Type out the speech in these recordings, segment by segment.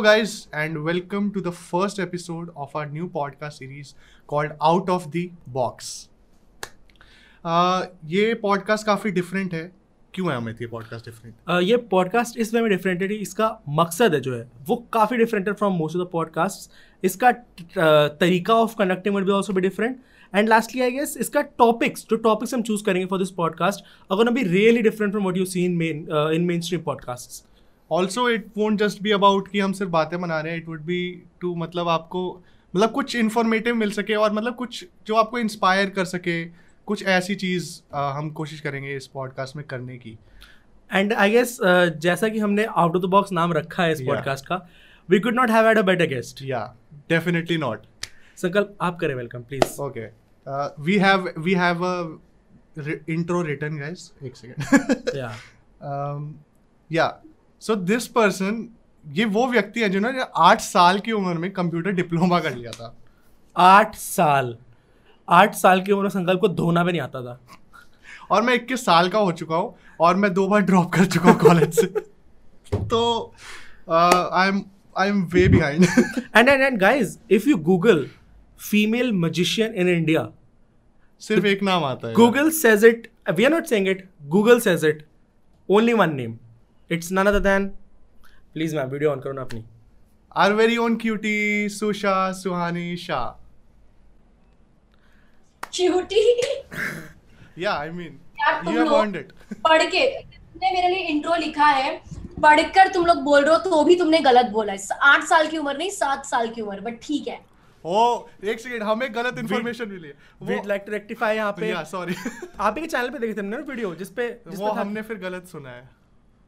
Hello, welcome to the first episode of our new podcast series called Out of the Box. Uh, ये podcast काफ़ी different है। क्यों है अमित ये podcast different Uh, ये podcast इस वे में डिफरेंट है इसका मकसद है जो है वो काफ़ी डिफरेंट है from most of the podcast इसका uh, तरीका of conducting will be also be different and lastly I guess इसका टॉपिक्स जो टॉपिक्स हम चूज़ करेंगे फॉर दिस पॉडकास्ट अगर be really different from what you see main in mainstream podcast also it won't just be about कि हम सिर्फ़ बातें बना रहे हैं इट वुड बी टू मतलब आपको मतलब कुछ इन्फॉर्मेटिव मिल सके और मतलब कुछ जो आपको इंस्पायर कर सके कुछ ऐसी चीज़ हम कोशिश करेंगे इस पॉडकास्ट में करने की। एंड आई गेस जैसा कि हमने आउट ऑफ़ द बॉक्स नाम रखा है इस Yeah. पॉडकास्ट का we could not have had a better guest या डेफिनेटली नॉट संकल्प आप करें welcome please okay we have we have a ri- intro एक second. या um, So this person, ये वो व्यक्ति है जिन्होंने आठ साल की उम्र में कंप्यूटर डिप्लोमा कर लिया था। आठ साल। आठ साल की उम्र में संकल्प को धोना भी नहीं आता था। और मैं इक्कीस साल का हो चुका हूँ और मैं दो बार ड्रॉप कर चुका हूँ कॉलेज से। तो I am I am way behind and and, and guys if you google female magician in india सिर्फ़ एक नाम आता है। Google says it we are not saying it google says it only one name it's none other than please ma'am video on करो ना अपनी। Our very own cutie सुशा Suhani Shah cutie या I mean you have earned it पढ़ के तुमने मेरे लिए इंट्रो लिखा है। पढ़कर तुम लोग बोल रहे हो तो भी तुमने गलत बोला है। आठ साल की उम्र नहीं सात साल की उम्र बट ठीक है। ओ एक सेकंड हमें गलत इंफॉर्मेशन मिली है। we'd like to rectify यहाँ पे। या सॉरी आप ही के चैनल पे देखे थे ना वीडियो जिस पे जिस वो पे हमने फिर गलत सुना है।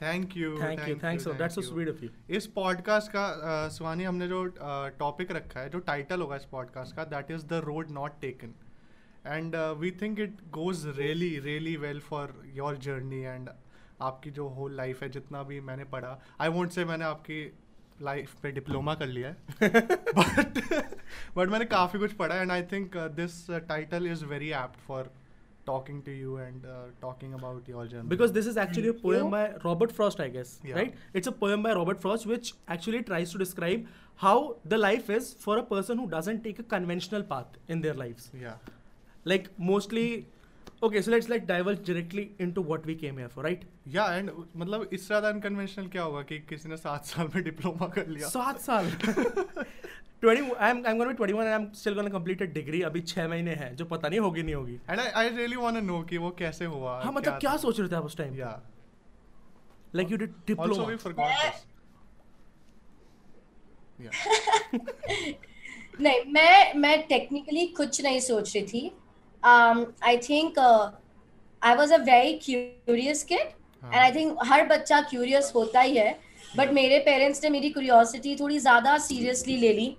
Thank you thank you thanks so that's so sweet of you इस पॉडकास्ट का uh, सुहानी हमने जो टॉपिक रखा है जो टाइटल होगा इस पॉडकास्ट का that is the road not taken and we think it goes really really well for your journey and आपकी जो होल लाइफ है जितना भी मैंने पढ़ा आई वोंट से मैंने आपकी लाइफ पे डिप्लोमा कर लिया है बट बट मैंने काफ़ी कुछ पढ़ा and I think this title is very apt for talking to you and uh, talking about your journey. Because this is actually a poem by Robert Frost, I guess, yeah. right? It's a poem by Robert Frost which actually tries to describe how the life is for a person who doesn't take a conventional path in their lives. Yeah. Like mostly okay, so let's like diverge directly into what we came here for, right? या and मतलब इससे ज़्यादा unconventional क्या होगा कि किसी ने सात साल में डिप्लोमा कर लिया? सात साल? 20 I'm I'm gonna be 21 and I'm still gonna complete a degree. अभी छह महीने हैं जो पता नहीं होगी नहीं होगी। And I I really want to know कि वो कैसे हुआ हाँ मतलब क्या सोच रहे थे आप उस टाइम या like you did also diploma. We forgot this या नहीं मैं मैं टेक्निकली कुछ नहीं सोच रही थी। Um, I I think I was a very curious kid and I think हर बच्चा क्यूरियस होता ही है बट मेरे पेरेंट्स ने मेरी क्यूरियोसिटी थोड़ी ज़्यादा सीरियसली ले ली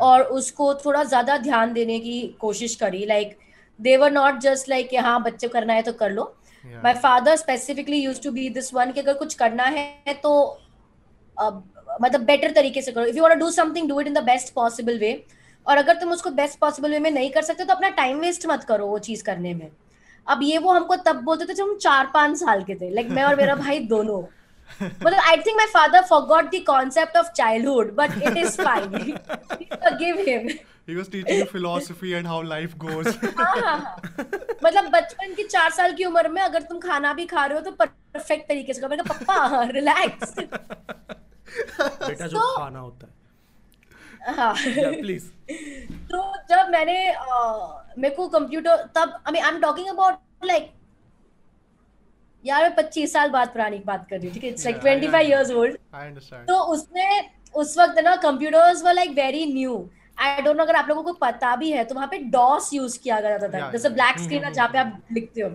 और उसको थोड़ा ज़्यादा ध्यान देने की कोशिश करी। Like they were not just like हाँ बच्चे करना है तो कर लो. My father specifically use to be this one कि अगर कुछ करना है तो अब मतलब बेटर तरीके से करो। If you want do something do it in the best possible way और अगर तुम उसको बेस्ट पॉसिबल वे में नहीं कर सकते तो अपना टाइम वेस्ट मत करो वो चीज़ करने में। अब ये वो हमको तब बोलते थे जब हम चार पाँच साल के थे लाइक मैं और मेरा भाई दोनों। मतलब I think my father forgot the concept of childhood but it is fine give him he was teaching you philosophy and how life goes हाँ हाँ हाँ। मतलब बचपन की चार साल की उम्र में अगर तुम खाना भी खा रहे हो तो परफेक्ट तरीके से करो मैंने कहा पप्पा रिलैक्स बेटा जो खाना होता है। हाँ। Yeah तो जब मैंने मेरे को कंप्यूटर तब I I am talking about like यार मैं पच्चीस साल बाद पुरानी बात कर रही हूँ ठीक है? It's like twenty five years old तो उसमें उस वक्त ना computers were like very new I don't know अगर आप लोगों को पता भी है तो वहाँ पे डॉस यूज़ किया जाता था जैसे ब्लैक स्क्रीन है जहाँ पे आप लिखते हो।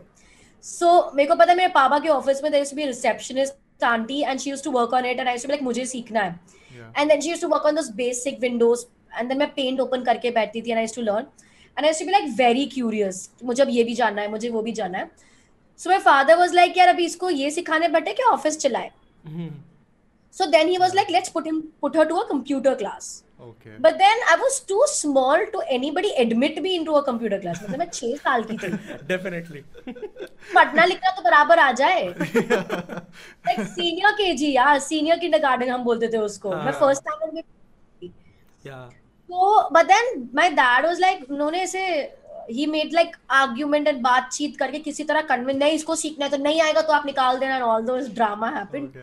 सो मेरे को पता है मेरे पापा के ऑफ़िस में receptionist aunty and she used to work on it and I like मुझे सीखना है। Yeah. and then she used to work on those basic windows and then मैं paint open करके बैठती थी and I used to learn and I used to be like very curious मुझे अब ये भी जानना है मुझे वो भी जानना है so my father was like यार अभी इसको ये सिखाने बैठे कि ऑफ़िस चलाए हम्म, so then he was like let's put him put her to a computer class Okay. but then I was too small to anybody admit me into a computer class. मतलब मैं छह साल की थी। Definitely. पढ़ना लिखना तो बराबर आ जाए। लाइक सीनियर केजी यार सीनियर किंडरगार्टन हम बोलते थे उसको। मैं हाँ। फ़र्स्ट में yeah. तो but then my dad was like उन्होंने इसे ही मेड लाइक आर्गुमेंट एंड बातचीत करके किसी तरह कन्विंस नहीं इसको सीखना है तो नहीं आएगा तो आप निकाल देना all those drama happened.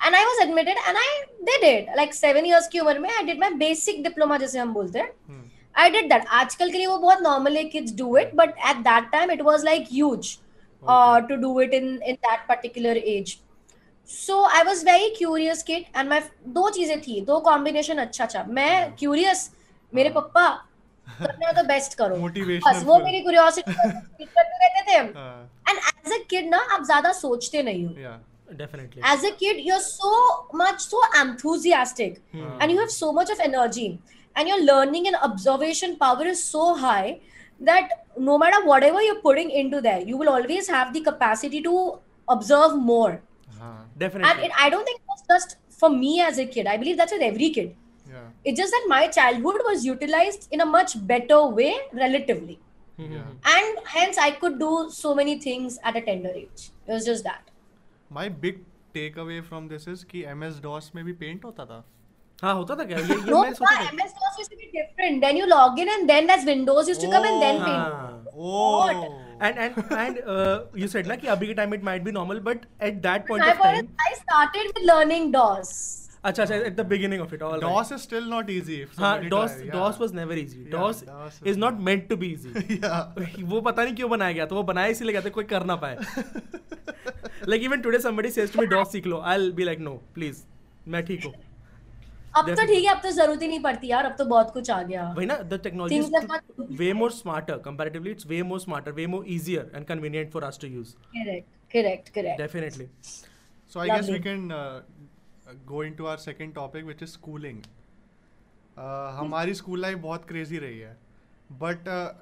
And I was admitted and I did it like 7 years की उम्र में I did my basic diploma जैसे हम बोलते हैं Hmm. I did that. आजकल के लिए वो बहुत normal है kids do it, but at that time it was like huge uh, to do it in in that particular age. So I was very curious kid and my दो चीज़ें थी दो combination अच्छा था मैं curious मेरे पप्पा करना तो बेस्ट करो बस वो मेरी curiosity करते रहते थे Uh, and as a kid ना आप ज़्यादा सोचते नहीं हो. definitely. As a kid you're so much so enthusiastic. Hmm. and you have so much of energy. And your learning and observation power is so high that no matter whatever you're putting into there you will always have the capacity to observe more. Uh-huh. definitely. And it, i don't think it was just for me as a kid. I believe that's with every kid. Yeah. it's just that my childhood was utilized in a much better way relatively. Hmm, hmm, hmm. Yeah. and hence i could do so many things at a tender age. It was just that. My big takeaway from this is कि M S DOS में भी paint होता था। हाँ होता था क्या? ये मैं सोचता था। MS DOS used to different then you log in and then that's Windows used to come and then Paint oh and and and you said ना कि अभी के time it might be normal but at that point I started with learning DOS अच्छा अच्छा beginning of it all right. DOS is still not easy. If हाँ easy Yeah, DOS DOS is is not meant to be easy yeah. वो पता नहीं क्यों बनाया गया तो वो बनाया इसीलिए गया था कोई कर ना पाए like even today somebody says to me DOS सीख लो I'll be like no please मैं ठीक हूँ अब तो ठीक है अब तो ज़रूरत ही नहीं पड़ती यार अब तो बहुत कुछ आ गया वही ना the technology Things is are not- way more smarter comparatively it's way more smarter way more easier and convenient for us to use correct correct correct definitely So Uh, go into our second topic, which is schooling. Uh, हमारी school life बहुत crazy रही है, but uh,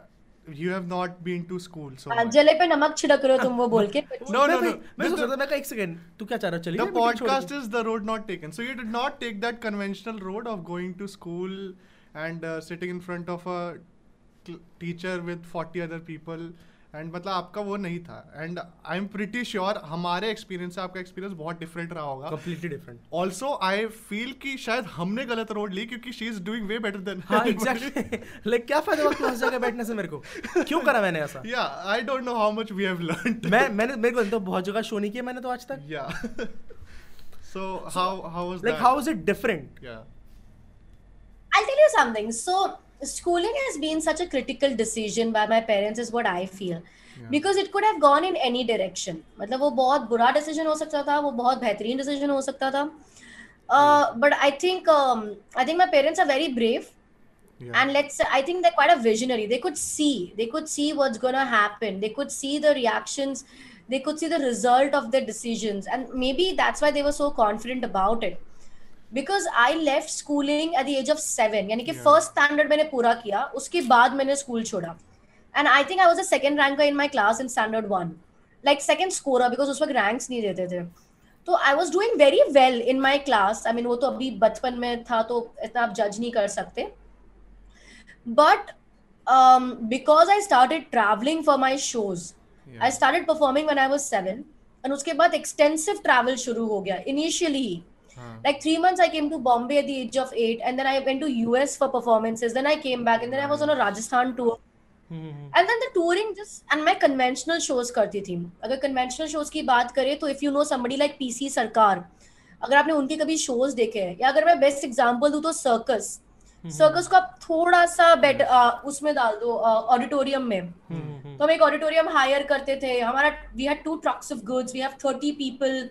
you have not been to school so हाँ, जले पे नमक छिड़क रहे हो तुम वो बोल के No, no, मैं- no. मैं सोच रहा the- था मैं कहा एक सेकंड तू क्या चाह रहा चलिए the podcast is the road not taken. So you did not take that conventional road of going to school and uh, sitting in front of a cl- teacher with 40 other people. And मतलब आपका वो नहीं था। And I am pretty sure हमारे experience से आपका experience बहुत different रहा होगा। Completely different. Also I feel कि शायद हमने गलत रोड ली क्योंकि she is doing way better than हाँ लाइक क्या फ़ायदा हुआ क्लास जाकर बैठने से मेरे को? क्यों करा मैंने ऐसा? या I don't know how much we have learned मैं मैंने मेरे को तो बहुत जगह शो नहीं किया मैंने तो आज तक। या so how how was like how is it different या I'll tell you something. So schooling has been such a critical decision by my parents is what I feel. Because it could have gone in any direction. मतलब वो बहुत बुरा decision हो सकता था वो बहुत बेहतरीन decision हो सकता था uh, but I think um, I think my parents are very brave and let's say, I think they're quite a visionary. They could see, they could see what's gonna happen. They could see the reactions. They could see the result of their decisions, and maybe that's why they were so confident about it. Because I left schooling at the age of seven यानी कि first standard मैंने पूरा किया उसके बाद मैंने school छोड़ा। And I think I was a second rank in my class in standard one like second score because उस वक्त रैंक्स नहीं देते थे। तो I was doing very well in my class I mean वो तो अभी बचपन में था तो इतना आप जज नहीं कर सकते। But because I started travelling for my shows I started performing when I was seven and उसके बाद एक्सटेंसिव ट्रैवल शुरू हो गया इनिशियली ही like three months I came to Bombay at the age of eight, and then I went to US for performances. Then I came back, and then I was on a Rajasthan tour. And then the touring just and मैं conventional shows करती थी. अगर conventional shows की बात करें तो if you know somebody like PC सरकार, अगर आपने उनके कभी shows देखे हैं या अगर मैं बेस्ट एग्जांपल दूँ तो सर्कस सर्कस को आप थोड़ा सा बेट उसमें डाल दो ऑडिटोरियम में तो हम एक ऑडिटोरियम हायर करते थे हमारा we had two trucks of goods we have 30 people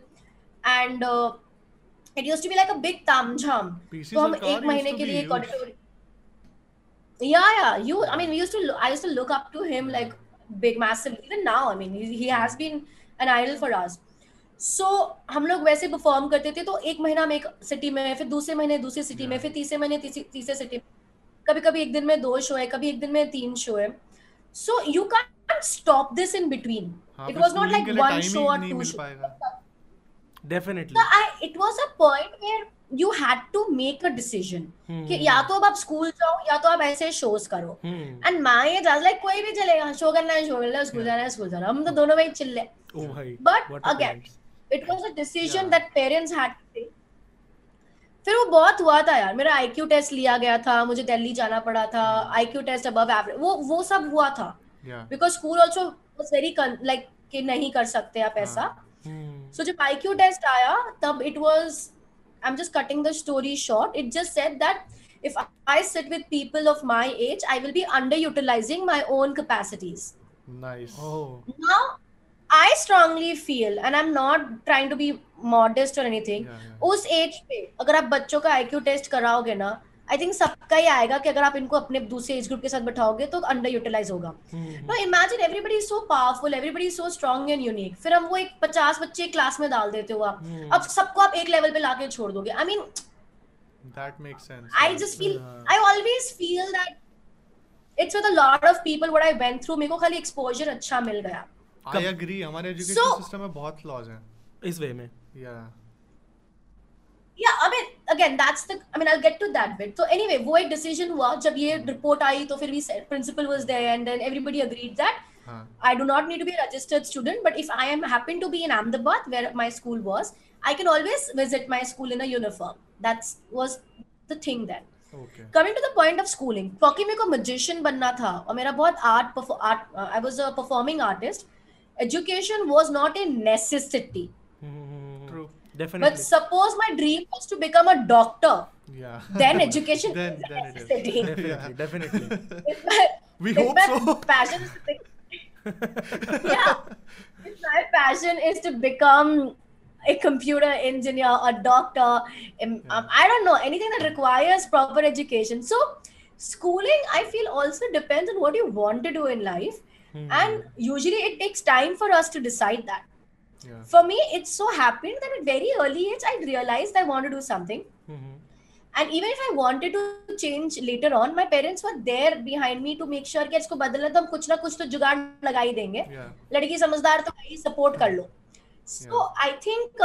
and it used to be like a big तामझाम तो हम एक महीने के लिए. Auditorium yeah yeah. You i mean we used to i used to look up to him like big massive. Even now i mean he, he has been an idol for so हम लोग वैसे perform करते थे तो एक महीना में एक सिटी में फिर दूसरे महीने दूसरी सिटी में फिर तीसरे महीने तीसरी सिटी में। कभी कभी एक दिन में दो शो है कभी एक दिन में तीन शो है। So you can stop this in between हाँ, इट फिर was not like one show और two show. Definitely I, it was a point where you had to make a decision. Hmm. कि या तो अब आप स्कूल जाओ या तो आप ऐसे शोज़ करो। Hmm. And my age like कोई भी चलेगा शो करना है शो करना है स्कूल जाना है स्कूल जाना हम तो दोनों में ही चिल्ले ओ भाई But what a again, parents. It was a decision that parents had to take फिर वो बहुत हुआ था यार। मेरा आईक्यू टेस्ट लिया गया था मुझे दिल्ली जाना पड़ा था। आईक्यू टेस्ट अबव एवरेज वो वो सब हुआ था। Because school also very like कि नहीं कर सकते आप ऐसा। Hmm. So जब IQ test आया तब it was I'm just cutting the story short. It just said that if I sit with people of my age, I will be underutilizing my own capacities. Nice. Oh. Now, I strongly feel, and I'm not trying to be modest or anything. Yeah, yeah. उस age पे अगर आप बच्चों का IQ test कराओगे ना I think सबका ही आएगा कि अगर आप इनको अपने दूसरे एज ग्रुप के साथ बैठाओगे तो अंडर यूटिलाइज होगा. No imagine everybody so powerful everybody so strong and unique फिर हम वो एक पचास बच्चे क्लास में डाल देते हो आप Hmm. अब सबको आप एक लेवल पे लाके छोड़ दोगे I mean That makes sense. I yeah. Just feel Yeah. I always feel that it's with a lot of people what I went through मेरे को खाली एक्सपोजर अच्छा मिल गया I agree. हमारे एजुकेशन So- सिस्टम में बहुत फ्लॉज हैं. इस वे में Yeah. yeah i mean again that's the i mean i'll get to that bit so anyway वो एक decision हुआ जब ये report आई तो फिर भी principal was there and then everybody agreed that हाँ. I do not need to be a registered student, but if I am happen to be in Ahmedabad, where my school was, I can always visit my school in a uniform. That was the thing then. Okay. Coming to the point of schooling, क्योंकि मेरे को magician बनना था और मेरा बहुत art perfor- art uh, I was a performing artist. Education was not a necessity. True. But suppose my dream was to become a doctor, Yeah. then education Then- is a then it is. Definitely. Definitely. If my- We if hope my so. passion is to be- yeah. If my passion is to become a computer engineer, a doctor, um, um, I don't know, anything that requires proper education. So, schooling, I feel, also depends on what you want to do in life. Hmm. And usually it takes time for us to decide that. Yeah. For me, it so happened that at very early age, I realized I want to do something. mm-hmm. And even if I wanted to change later on, my parents were there behind me to make sure कि इसको बदलना तो हम कुछ ना कुछ तो जुगाड़ लगा ही देंगे Yeah. लड़की समझदार तो भाई सपोर्ट कर लो so I think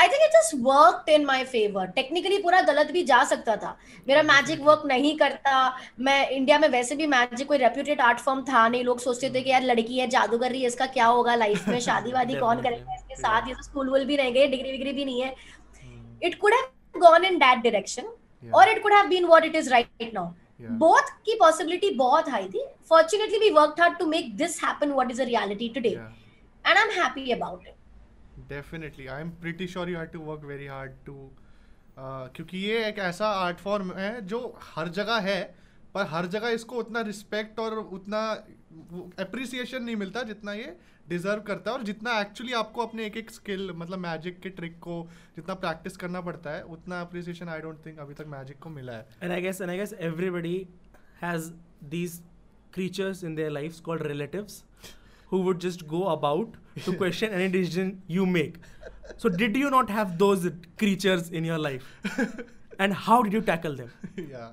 I think it just work in my favour technically पूरा गलत भी जा सकता था। मेरा मैजिक वर्क mm-hmm. नहीं करता। मैं इंडिया में वैसे भी मैजिक कोई रेप्यूटेड आर्ट फॉर्म था नहीं। लोग सोचते थे कि यार लड़की है जादू कर रही है इसका क्या होगा लाइफ में? शादी वादी कौन करेगा इसके साथ? ये तो स्कूल वूल भी रहेंगे डिग्री विग्री भी नहीं है। It could have gone in that direction और it could have been what it is right now both की पॉसिबिलिटी बहुत हाई थी। Fortunately we work hard to make this happen what is a reality today and I am happy about it Definitely. I am pretty sure you to work very hard to uh, क्योंकि ये एक ऐसा art form है जो हर जगह है पर हर जगह इसको उतना रिस्पेक्ट और उतना अप्रिसिएशन नहीं मिलता जितना ये डिजर्व करता है। और जितना एक्चुअली आपको अपने एक एक स्किल मतलब मैजिक के ट्रिक को जितना प्रैक्टिस करना पड़ता है उतना अप्रिसिएशन आई डोंट थिंक अभी तक मैजिक को मिला है। And I guess, and I guess everybody has these creatures in their lives called relatives. who would just go about to question any decision you make. So, did you not have those creatures in your life? and how did you tackle them? Yeah.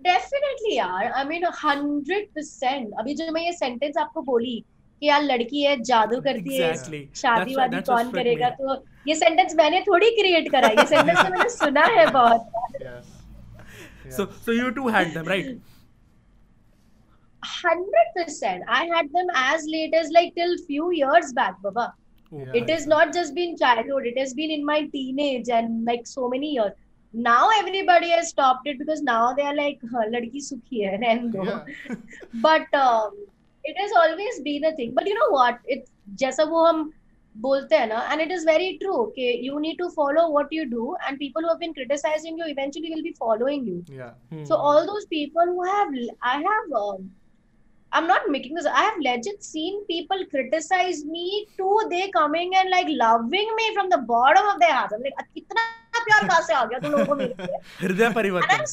Definitely यार I mean hundred percent अभी जो मैं ये sentence आपको बोली कि यार लड़की है जादू करती exactly. है शादी वादी कौन करेगा तो ये सेंटेंस मैंने थोड़ी क्रिएट करा ये सेंटेंस मैंने सुना है बहुत so so you too had them right hundred percent. I had them as late as like till few years back, Baba. It has not just been childhood; it has been in my teenage and like so many years. Now everybody has stopped it because now they are like, "Ladki sukhi hai. But um, it has always been a thing. But you know what? It jaisa wo hum bolte hai and it is very true. Okay, you need to follow what you do, and people who have been criticizing you eventually will be following you. Yeah. So hmm. all those people who have, I have. Um, I'm not making this. I have legit seen people criticize me too. They coming and like loving me from the bottom of their heart. I'm like, कितना प्यार कहाँ से आ गया तुम लोगों को मेरे लिए? हृदय And I'm परिवर्तन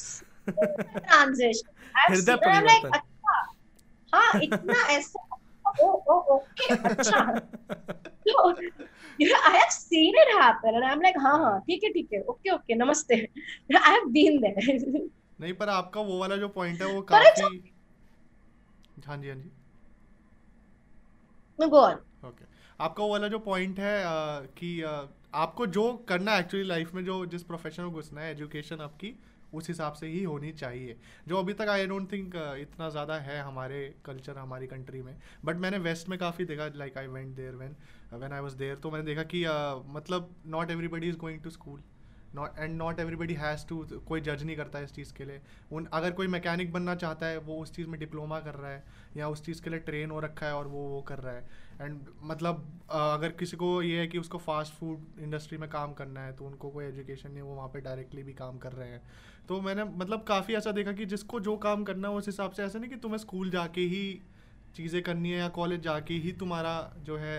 transition. हृदय seen, I'm like, परिवर्तन। अच्छा, हाँ इतना ऐसा oh, oh, okay, अच्छा. So, you know, I have seen it happen, and I'm like, हाँ हाँ, ठीक है ठीक है, okay okay, नमस्ते. I have been there. नहीं पर आपका वो वाला जो पॉइंट है वो काफ़ी हाँ जी? हाँ जी go on. ओके आपका वो वाला जो पॉइंट है अ, कि अ, आपको जो करना है एक्चुअली लाइफ में जो जिस प्रोफेशन में घुसना है एजुकेशन आपकी उस हिसाब से ही होनी चाहिए। जो अभी तक आई डोंट थिंक इतना ज़्यादा है हमारे कल्चर हमारी कंट्री में बट मैंने वेस्ट में काफ़ी देखा like I went there when when I was there तो मैंने देखा कि अ, मतलब not everybody is going to school not and not everybody has to कोई जज नहीं करता है इस चीज़ के लिए। उन, अगर कोई मैकेनिक बनना चाहता है, वो उस चीज़ में डिप्लोमा कर रहा है, या उस चीज़ के लिए ट्रेन हो रखा है और वो वो कर रहा है। एंड मतलब अगर किसी को ये है कि उसको फास्ट फ़ूड इंडस्ट्री में काम करना है तो उनको कोई एजुकेशन नहीं वो वहाँ पर डायरेक्टली भी काम कर रहे हैं। तो मैंने मतलब काफ़ी ऐसा देखा कि जिसको जो काम करना है, उस हिसाब से ऐसा नहीं कि तुम्हें स्कूल जाके ही चीज़ें करनी है या कॉलेज जाके ही तुम्हारा जो है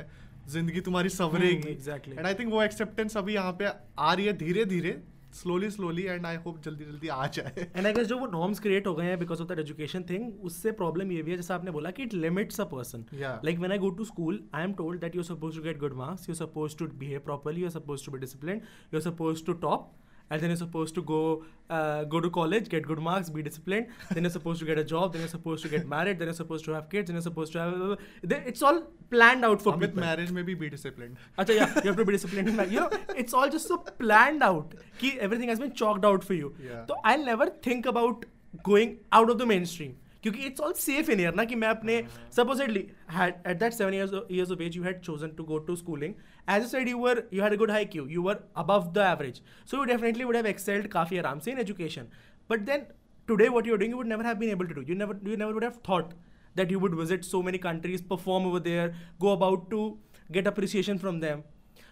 ज़िंदगी तुम्हारी सवरेगी। एग्जैक्टली एंड आई थिंक वो एक्सेप्टेंस अभी यहाँ पे आ रही है धीरे धीरे slowly slowly and I hope जल्दी जल्दी आ जाए। एंड आई गेस जो वो नॉर्म्स क्रिएट हो गए हैं because of that education thing उससे प्रॉब्लम ये भी है जैसे आपने बोला कि it limits a person like when I go to school I am told that you suppose to get good marks you suppose to behave properly you suppose to be discipline you suppose to top and then you're supposed to go uh, go to college, get good marks, be disciplined. then you're supposed to get a job. Then you're supposed to get married. Then you're supposed to have kids. Then you're supposed to have. They, it's all planned out for Amit, people. marriage maybe be disciplined. Achha, yeah, you have to be disciplined in. You know, it's all just so planned out. Ki everything has been chalked out for you. Yeah. So I'll never think about going out of the mainstream. क्योंकि it's all safe in year ना कि मैं अपने supposedly at that seven year of age you had chosen to go to schooling as I said you were you had good high Q you were above the average so you definitely would have excelled काफ़ी आराम से in education but then today what you doing you would never have been able to do you never you never would have thought that you would visit so many countries perform over there go about to get appreciation from them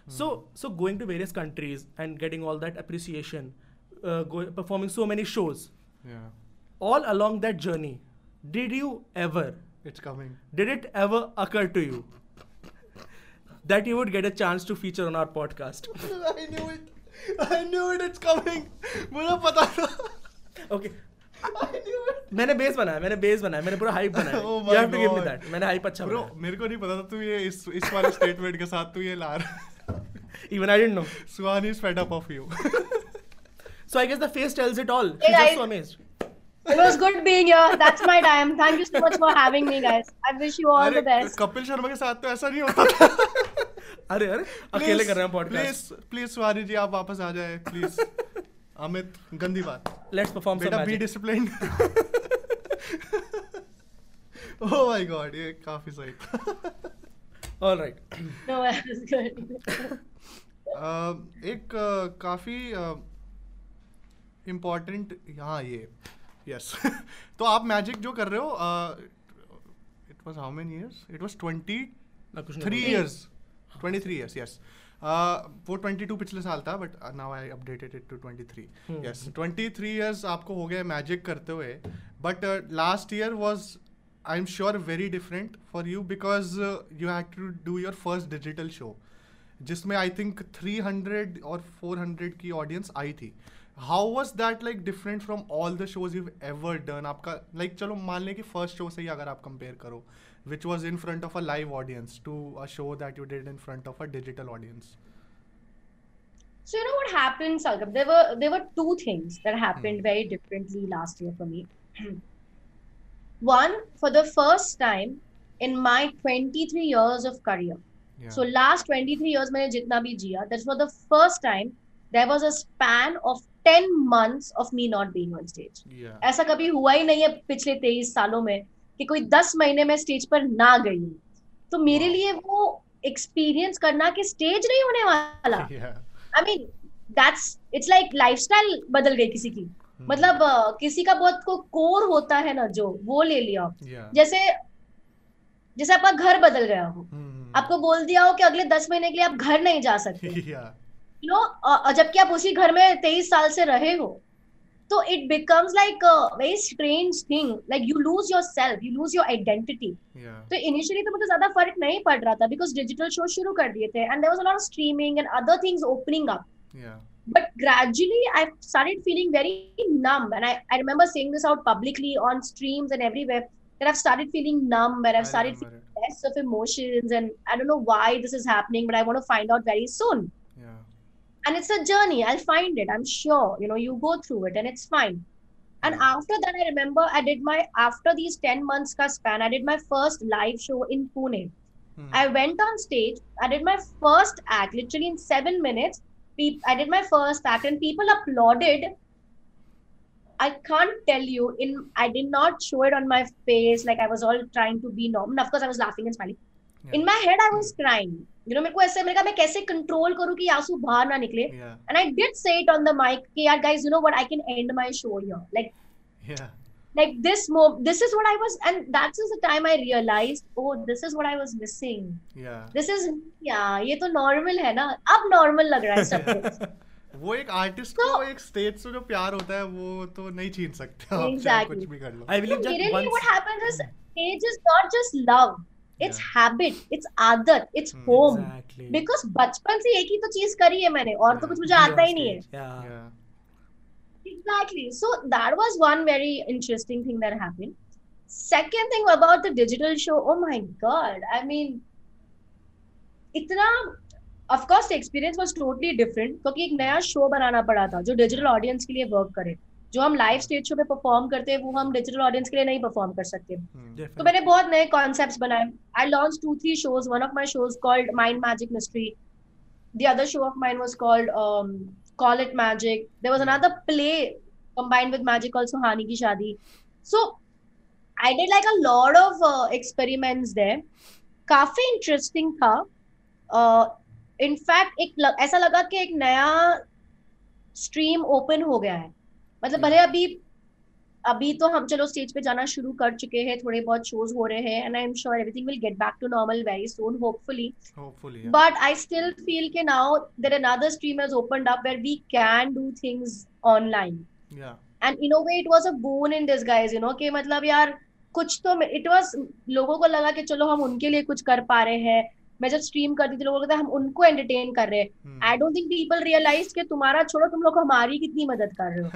so so going to various countries and getting all that appreciation performing so many shows all along that journey did you ever it's coming did it ever occur to you that you would get a chance to feature on our podcast I knew it. I knew it. It's coming. मुझे पता था. okay I knew it. मैंने base बनाया मैंने base बनाया मैंने पूरा hype बनाया Oh you my have to give me that मैंने हाइप अच्छा Bro, बनाया मेरे को नहीं पता था तू ये इस इस वाले स्टेटमेंट के साथ तू ये ला रहा even I didn't know Suhani is fed up of you. so I guess the face tells it all Hey, she's just guys. It was good being here. That's my time. Thank you so much for having me, guys. I wish you all the best. Kapil Sharma के साथ तो ऐसा नहीं होता था. अरे अरे अकेले कर रहे हैं podcast please please Suhani ji आप वापस आ जाए प्लीज़ अमित गंदी बात लेट्स परफॉर्म सम बेटा बी magic discipline oh my god ये काफ़ी सही alright No, it was good. एक काफ़ी इम्पोर्टेंट हाँ ये यस तो आप मैजिक जो कर रहे हो it was how many years it was twenty three बोला। Years twenty three years yes वो ट्वेंटी टू पिछले साल था but now I updated it to twenty three. Yes twenty three years आपको हो गए मैजिक करते हुए but last year was I am sure very different for you because you have to do your first digital show जिसमें I think 300 और 400 की audience आई थी। How was that like different from all the shows you ever done आपका like like, चलो मान लें कि फर्स्ट शो से ही अगर आप कंपेयर करो which was in front of a live audience to a show that you did in front of a digital audience So you know what happened, Salgab? There were there were two things that happened very differently last year for me. One, for the first time in my 23 years of career. So last 23 years मैंने जितना भी जिया, that's for the first time there was a span of 10 months of me not being on stage. yeah. ऐसा कभी हुआ ही नहीं है पिछले 23 सालों में कि कोई 10 महीने में स्टेज पर ना गई हूँ। तो मेरे. लिए वो एक्सपीरियंस करना कि स्टेज नहीं होने वाला। I mean that's it's like lifestyle बदल गई किसी की। Hmm. मतलब अ, किसी का बहुत को कोर होता है ना जो वो ले लिया। Yeah. जैसे जैसे आपका घर बदल गया हो। Hmm. आपको बोल दिया हो कि अगले दस महीने के लिए आप घर नहीं जा सकते। Yeah. यू नो जबकि आप उसी घर में तेईस साल से रहे हो तो it becomes like very strange thing like you lose yourself you lose your identity तो इनिशियली तो मुझे ज़्यादा फ़र्क नहीं पड़ रहा था बिकॉज़ डिजिटल शो शुरू कर दिए थे and there was a streaming and other things opening up but gradually i started feeling very numb and I, I remember saying this out publicly on streams and everywhere that i've started feeling numb and i've I started feeling mess of emotions and I don't know why this is happening, but I want to find out very soon. Yeah. And it's a journey. I'll find it. I'm sure. You know, you go through it and it's fine. And after that, I remember I did my after these 10 months ka span, I did my first live show in Pune. Hmm. I went on stage. I did my first act, literally in seven minutes. I did my first act, and people applauded. I can't tell you. In I did not show it on my face, like I was all trying to be normal. Of course, I was laughing and smiling. Yeah. In my head, I was crying. You know, मेरे को ऐसे मैंने कहा मैं कैसे control करूँ कि आँसू बाहर ना निकले. Yeah. And I did say it on the mic. कि यार guys, you know what? I can end my show here. Like Yeah. like this mo this is what I was, and that's the time I realized, oh, this is what I was missing. Yeah. This is या ये तो normal है ना अब normal लग रहा है सब कुछ वो एक आर्टिस्ट So- को एक स्टेज से जो प्यार होता है वो तो नहीं छीन सकते आप Exactly. कुछ भी कर लो I So believe मेरे that लिए what once happens is age is Yeah. habit it's आदत it's Hmm. home exactly because बचपन से एक ही तो चीज़ करी है मैंने और तो कुछ मुझे आता ही नहीं है exactly so that was one very interesting thing that happened second thing about the digital show oh my god I mean इतना of course the experience was totally different क्योंकि एक नया शो बनाना पड़ा था जो डिजिटल ऑडियंस के लिए work करे जो हम लाइव स्टेज शो पे परफॉर्म करते हैं वो हम डिजिटल ऑडियंस के लिए नहीं परफॉर्म कर सकते। Hmm. तो मैंने बहुत नए कॉन्सेप्ट्स बनाए। I launch two three shows one of my shows called mind magic mystery the other show of mind was called call it magic there was another play combined with magic called Suhani की शादी so I did like a lot of experiments there. काफ़ी interesting था। In fact uh, एक ऐसा लगा कि एक नया स्ट्रीम ओपन हो गया है। मतलब भले अभी अभी तो हम चलो स्टेज पे जाना शुरू कर चुके हैं थोड़े बहुत शोज़ हो रहे हैं and I am sure everything will get back to normal very soon hopefully but I still feel के now there another stream has opened up where we can do things online and in way it was a boon in this guys you know के मतलब यार कुछ तो it was लोगों को लगा कि चलो हम उनके लिए कुछ कर पा रहे हैं मैं जब स्ट्रीम करती थी लोगों को हम उनको एंटरटेन कर रहे हैं। I don't think people realise कि तुम्हारा छोड़ो तुम लोग हमारी कितनी मदद कर रहे हो।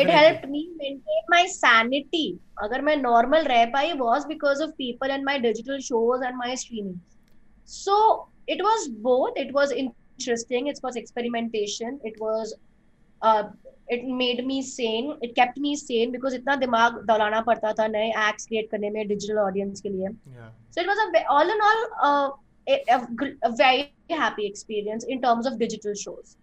It help me maintain my sanity अगर मैं नॉर्मल रह पाई was because of people and my digital shows and my streaming so it was both it was interesting it was experimentation it was it made me sane it kept me sane because इतना दिमाग दौलाना पड़ता था नए act create करने में digital audience के लिए। So it was all in all uh, a, a, very happy experience in terms of digital shows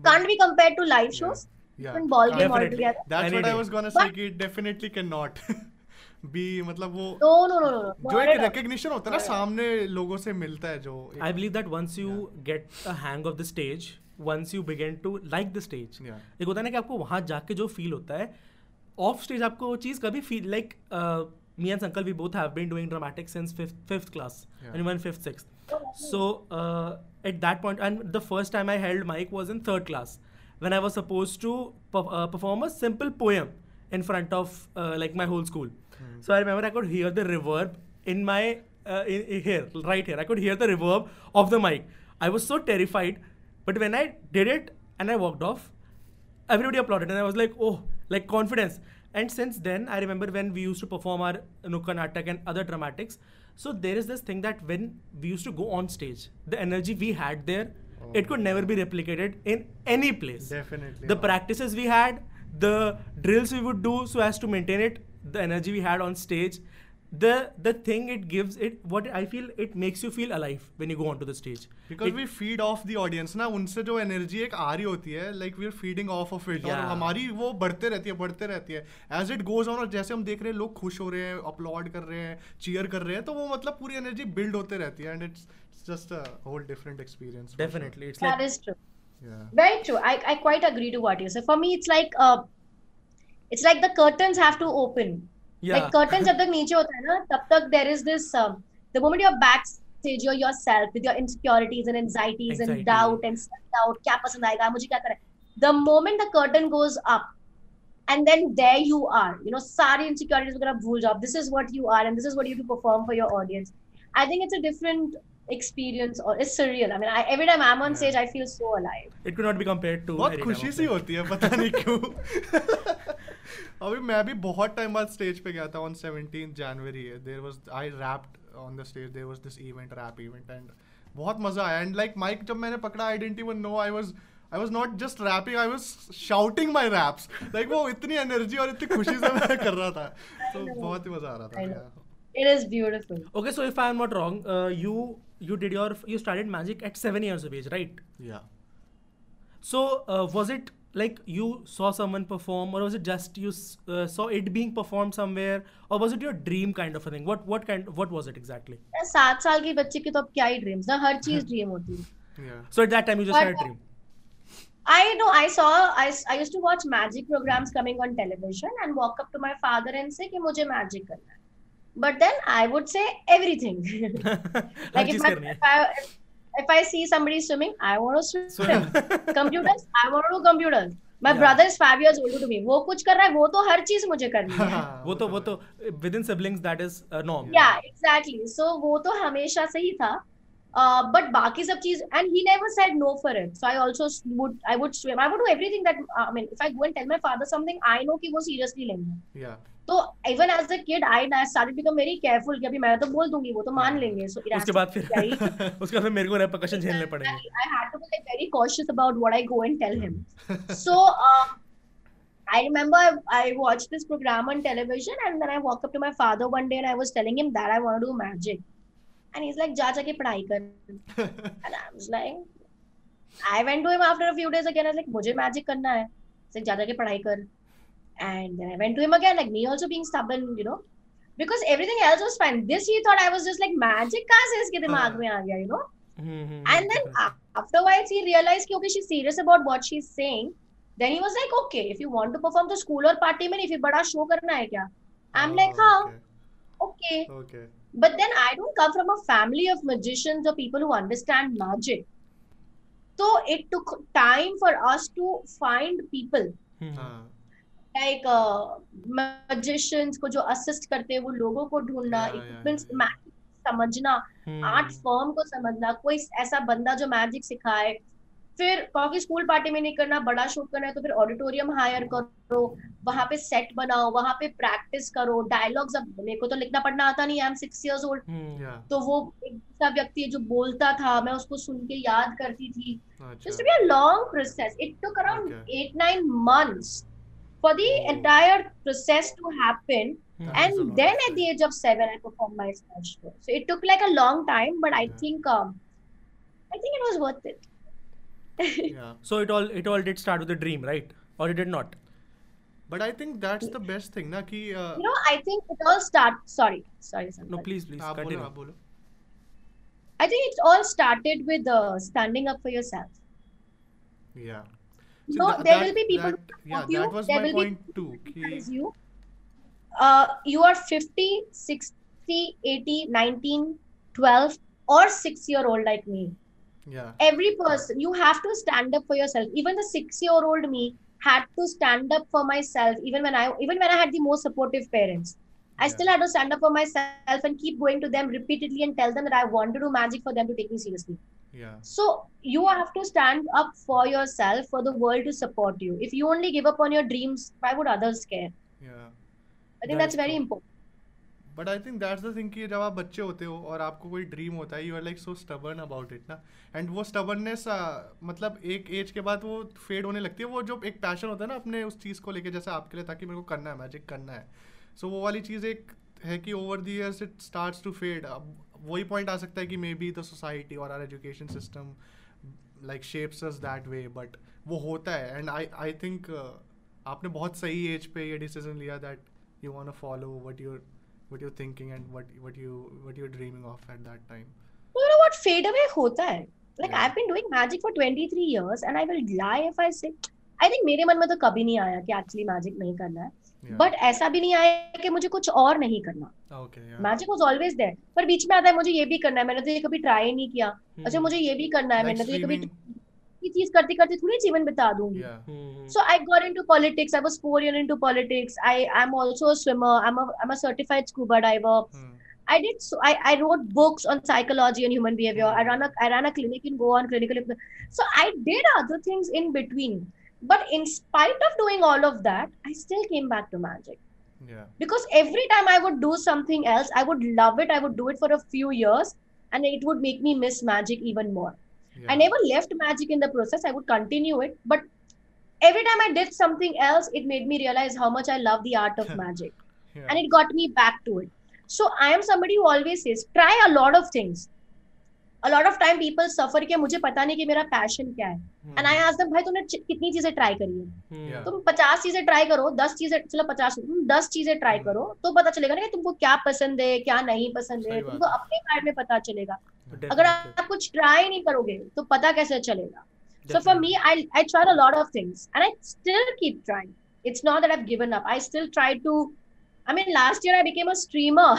But- can't be compared to live Yeah. shows Yeah. different ball game Definitely. altogether That's Any what I was gonna say But- it definitely cannot be मतलब वो No, no, no, no, no. जो एक recognition होता है ना सामने लोगों से मिलता है जो I believe that once you get a hang of the stage, once you begin to like the stage, Yeah. एक होता है ना कि आपको वहाँ जाके जो फील होता है ऑफ़ स्टेज आपको वो चीज़ कभी feel like me and uncle we both have been doing dramatic since fifth class Yeah. fifth sixth so uh, at that point and the first time i held mic was in third class when i was supposed to perf- uh, perform a simple poem in front of uh, like my whole school. So i remember i could hear the reverb in my uh, in, in here right here. I could hear the reverb of the mic. I was so terrified but when i did it and i walked off everybody applauded and i was like oh like confidence. And since then i remember when we used to perform our nukka natak and other dramatics so there is this thing that when we used to go on stage the energy we had there it could oh. never be replicated in any place Definitely. the practices we had the drills we would do so as to maintain it the energy we had on stage the the thing it gives it what i feel it makes you feel alive when you go onto the stage because It- we feed off the audience ना उनसे जो energy एक आ रही होती है like we are feeding off off it और Yeah. हमारी वो बढ़ते रहती है बढ़ते रहती है एज इट गोज ऑन और जैसे हम देख रहे हैं लोग खुश हो रहे हैं अपलॉड कर रहे हैं चीयर कर रहे हैं तो वो मतलब पूरी एनर्जी बिल्ड होते रहती है and it's just a whole different experience definitely it's That like is true. yeah Very true. I, I quite agree to what you say. For me, it's like uh, it's like the curtains have to open. yeah Like curtains जब तक नीचे होता है ना तब तक there is this um, the moment you're backstage you're yourself with your insecurities and anxieties Anxiety. and doubt and self doubt क्या पसंद आएगा मुझे क्या करना है the moment the curtain goes up and then there you are you know सारी insecurities वगैरह भूल जाओ this is what you are and this is what you have to perform for your audience I think it's a different experience or it's surreal I mean I, every time I'm on Yeah. stage I feel so alive it could not be compared to बहुत any time खुशी of C life. होती है पता नहीं क्यों अभी मैं भी बहुत टाइम बाद स्टेज पे गया था on 17 January there was I rapped on the stage there was this event rap event and बहुत मज़ा आया and like mic जब मैंने पकड़ा I didn't even know I was I was not just rapping I was shouting my raps like वो इतनी energy और इतनी खुशी से मैं कर रहा था तो बहुत ही मज़ा आ रहा था. It is beautiful. Okay, so if I am not wrong, uh, you you did your you started magic at seven years of age, right? yeah So uh, was it like you saw someone perform, or was it just you s- uh, saw it being performed somewhere, or was it your dream kind of a thing? What what kind what was it exactly? सात साल की बच्चे की तो अब क्या ही dreams ना हर चीज ड्रीम होती है yeah So at that time you just But- had a dream. I know I saw I, I used to watch magic programs coming on television and walk up to my father and say कि मुझे magic करना है but then I would say everything her like if, चीज my, करनी है. if I if I see somebody swimming I want to swim computers I want to do computers my Yeah. brother is five years older to me वो कुछ कर रहा है वो तो हर चीज़ मुझे करनी है वो तो वो तो within siblings that is a norm. yeah exactly so वो तो हमेशा से ही था uh, but बाकी सब चीज and he never said no for it so I also s- would I would swim I would do everything that I mean if I go and tell my father something I know कि वो seriously लेंगे yeah तो even as a kid I I started to become very careful कि अभी मैं तो बोल दूंगी वो तो मान लेंगे so it has उसके to बाद be फिर very उसके बाद फिर मेरे को repercussion झेलने पड़ेंगे. I, I had to be like very cautious about what I go and tell him. so uh, I remember I, I watched this program on television and then I walked up to my father one day and I was telling him that I want to do magic. And he's like, जा जाके पढ़ाई कर. And I was like, I went to him after a few days again. I was like, मुझे magic करना है. He's like, जा जाके पढ़ाई कर. And then I went to him again, like me also being stubborn, you know. Because everything else was fine. This he thought I was just like magic कहाँ से इसके दिमाग में आ गया, you know. Hmm, hmm, And then definitely. a- afterwards, he realized कि okay, she's serious about what she's saying. Then he was like, okay, if you want to perform to school or party में, if you बड़ा show करना है क्या? I'm like, Oh, हाँ, okay. okay. okay But then I don't come from a family of magicians or people who understand magic. So it took time for us to find people हम्म, हम्म. हाँ like uh, magicians को जो assist करते हैं वो लोगों को ढूंढना Yeah, yeah, equipments yeah, yeah. magic समझना हम्म, आर्ट फॉर्म को समझना कोई ऐसा बंदा जो मैजिक सिखाए फिर कॉफ़ी स्कूल पार्टी में नहीं करना बड़ा शूट करना है तो फिर ऑडिटोरियम हायर करो वहाँ पे सेट बनाओ वहाँ पे प्रैक्टिस करो डायलॉग्स अब मेरे को तो लिखना पढ़ना आता नहीं I am six years old तो वो एक ऐसा व्यक्ति जो बोलता था मैं उसको सुन के याद करती थी। Long process it took around eight nine months for the entire process to happen and then at the age of seven I perform my special so it took like a long time but I think I think it was worth it yeah. So it all it all did start with a dream, right? Or it did not. But I think that's the best thing, na ki. Uh, you know, I think it all start. Sorry, sorry. Sanfad. No, please, please ah, aap continue. Bolo, bolo. I think it all started with uh, standing up for yourself. Yeah. So no, th- there that, will be people. That, yeah, you. that was there my point too. You. Uh, you are 50, 60, 80, 19, 12, or six year old like me yeah. Every person you have to stand up for yourself. Even the 6 year old me had to stand up for myself even when i even when i had the most supportive parents. I Yeah. still had to stand up for myself and keep going to them repeatedly and tell them that i want to do magic for them to take me seriously. Yeah. So you have to stand up for yourself for the world to support you. If you only give up on your dreams why would others care? Yeah. I think That that's very important but I think that's the thing कि जब आप बच्चे होते हो और आपको कोई dream होता है you are like so stubborn about it ना। एंड वो स्टबर्ननेस मतलब एक एज के बाद वो फेड होने लगती है। वो जो एक पैशन होता है ना अपने उस चीज़ को लेके जैसे आपके लिए था कि मेरे को करना है मैजिक करना है। सो so, वो वाली चीज़ एक है कि over the years it starts to fade अब वही पॉइंट आ सकता है कि मे बी द सोसाइटी और our education system like shapes us that way but वो होता है। एंड आई आई थिंक आपने बहुत सही एज पे ये डिसीज़न लिया that you want follow what you're what you're thinking and what what you what you're dreaming of at that time you know what fade away hota hai like Yeah. i've been doing magic for 23 years and i will lie if i say i think मन में तो कभी नहीं आया कि actually magic नहीं करना है yeah बट ऐसा भी नहीं आया कि मुझे कुछ और नहीं करना मैजिक वाज ऑलवेज देयर पर बीच में आता है मुझे ये भी करना है मैंने तो ये कभी ट्राई नहीं किया अच्छा मुझे ये भी करना है like मैंने तो ये कभी streaming ये चीज करते करते थोड़ी जीवन बिता दूंगी yeah hmm, So I got into politics. I was four years into politics. I am also a swimmer. I'm a I'm a certified scuba diver. hmm. I did so. I, I wrote books on psychology and human behavior. I Hmm. ran a I ran a clinic in Goa on clinical. So I did other things in between. But in spite of doing all of that, I still came back to magic. Yeah. because every time I would do something else, I would love it. I would do it for a few years, and it would make me miss magic even more. Yeah. I never left magic in the process. I would continue it, but every time I did something else, it made me realize how much I love the art of magic, Yeah. and it got me back to it. So I am somebody who always says, try a lot of things. A lot of time people suffer कि मुझे पता नहीं कि मेरा passion क्या है. Hmm. And I ask them, भाई तूने कितनी चीज़ें ट्राई करी है? Hmm. Yeah. तुम पचास चीज़ें ट्राई करो दस चीज़ें चलो पचास तुम दस चीज़ें ट्राई करो तो पता चलेगा ना कि तुमको क्या पसंद है क्या नहीं पसंद है सही बात तुमको अपने बारे में पता चलेगा Definitely. अगर आप कुछ ट्राई नहीं करोगे तो पता कैसे चलेगा so for me I I tried a lot of things and I still keep trying it's not that I've given up I still try to I mean last year I became a streamer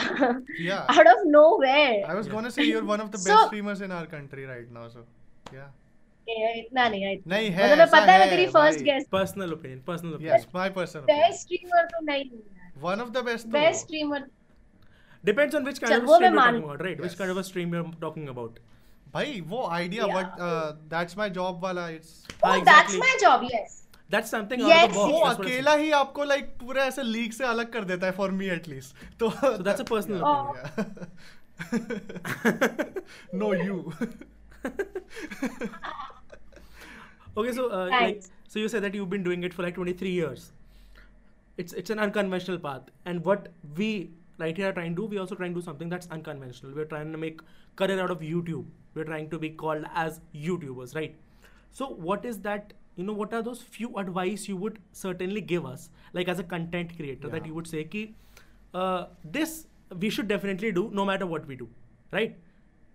Yeah. out of nowhere I was gonna say you're one of the So- best streamers in our country right now. So yeah. इतना नहीं है नहीं है मतलब पता है मैं तेरी first guest Personal opinion. Personal opinion. Yes, my personal. Best streamer तो नहीं है One of the best. तो। Best streamer Depends on which kind चल, of वो stream मैं you're मान- talking about, right? Which Yes. kind of a stream you're talking about. भाई वो idea Yeah. but uh, that's my job वाला it's हाँ, oh that's exactly. my job yes That's something Yes, out of the box. वो that's what I'm अकेला ही आपको like पूरा ऐसे league से अलग कर देता है for me at least तो saying. So that's a personal Oh. opinion. Yeah. no you Okay, so uh, like, Thanks. so you said that you've been doing it for like 23 years. It's it's an unconventional path, and what we right here are trying to do, we also trying to do something that's unconventional. We're trying to make career out of YouTube. We're trying to be called as YouTubers, right? So what is that? You know, what are those few advice you would certainly give us, like as a content creator, that Yeah. you would say, ki, uh, this we should definitely do no matter what we do, right?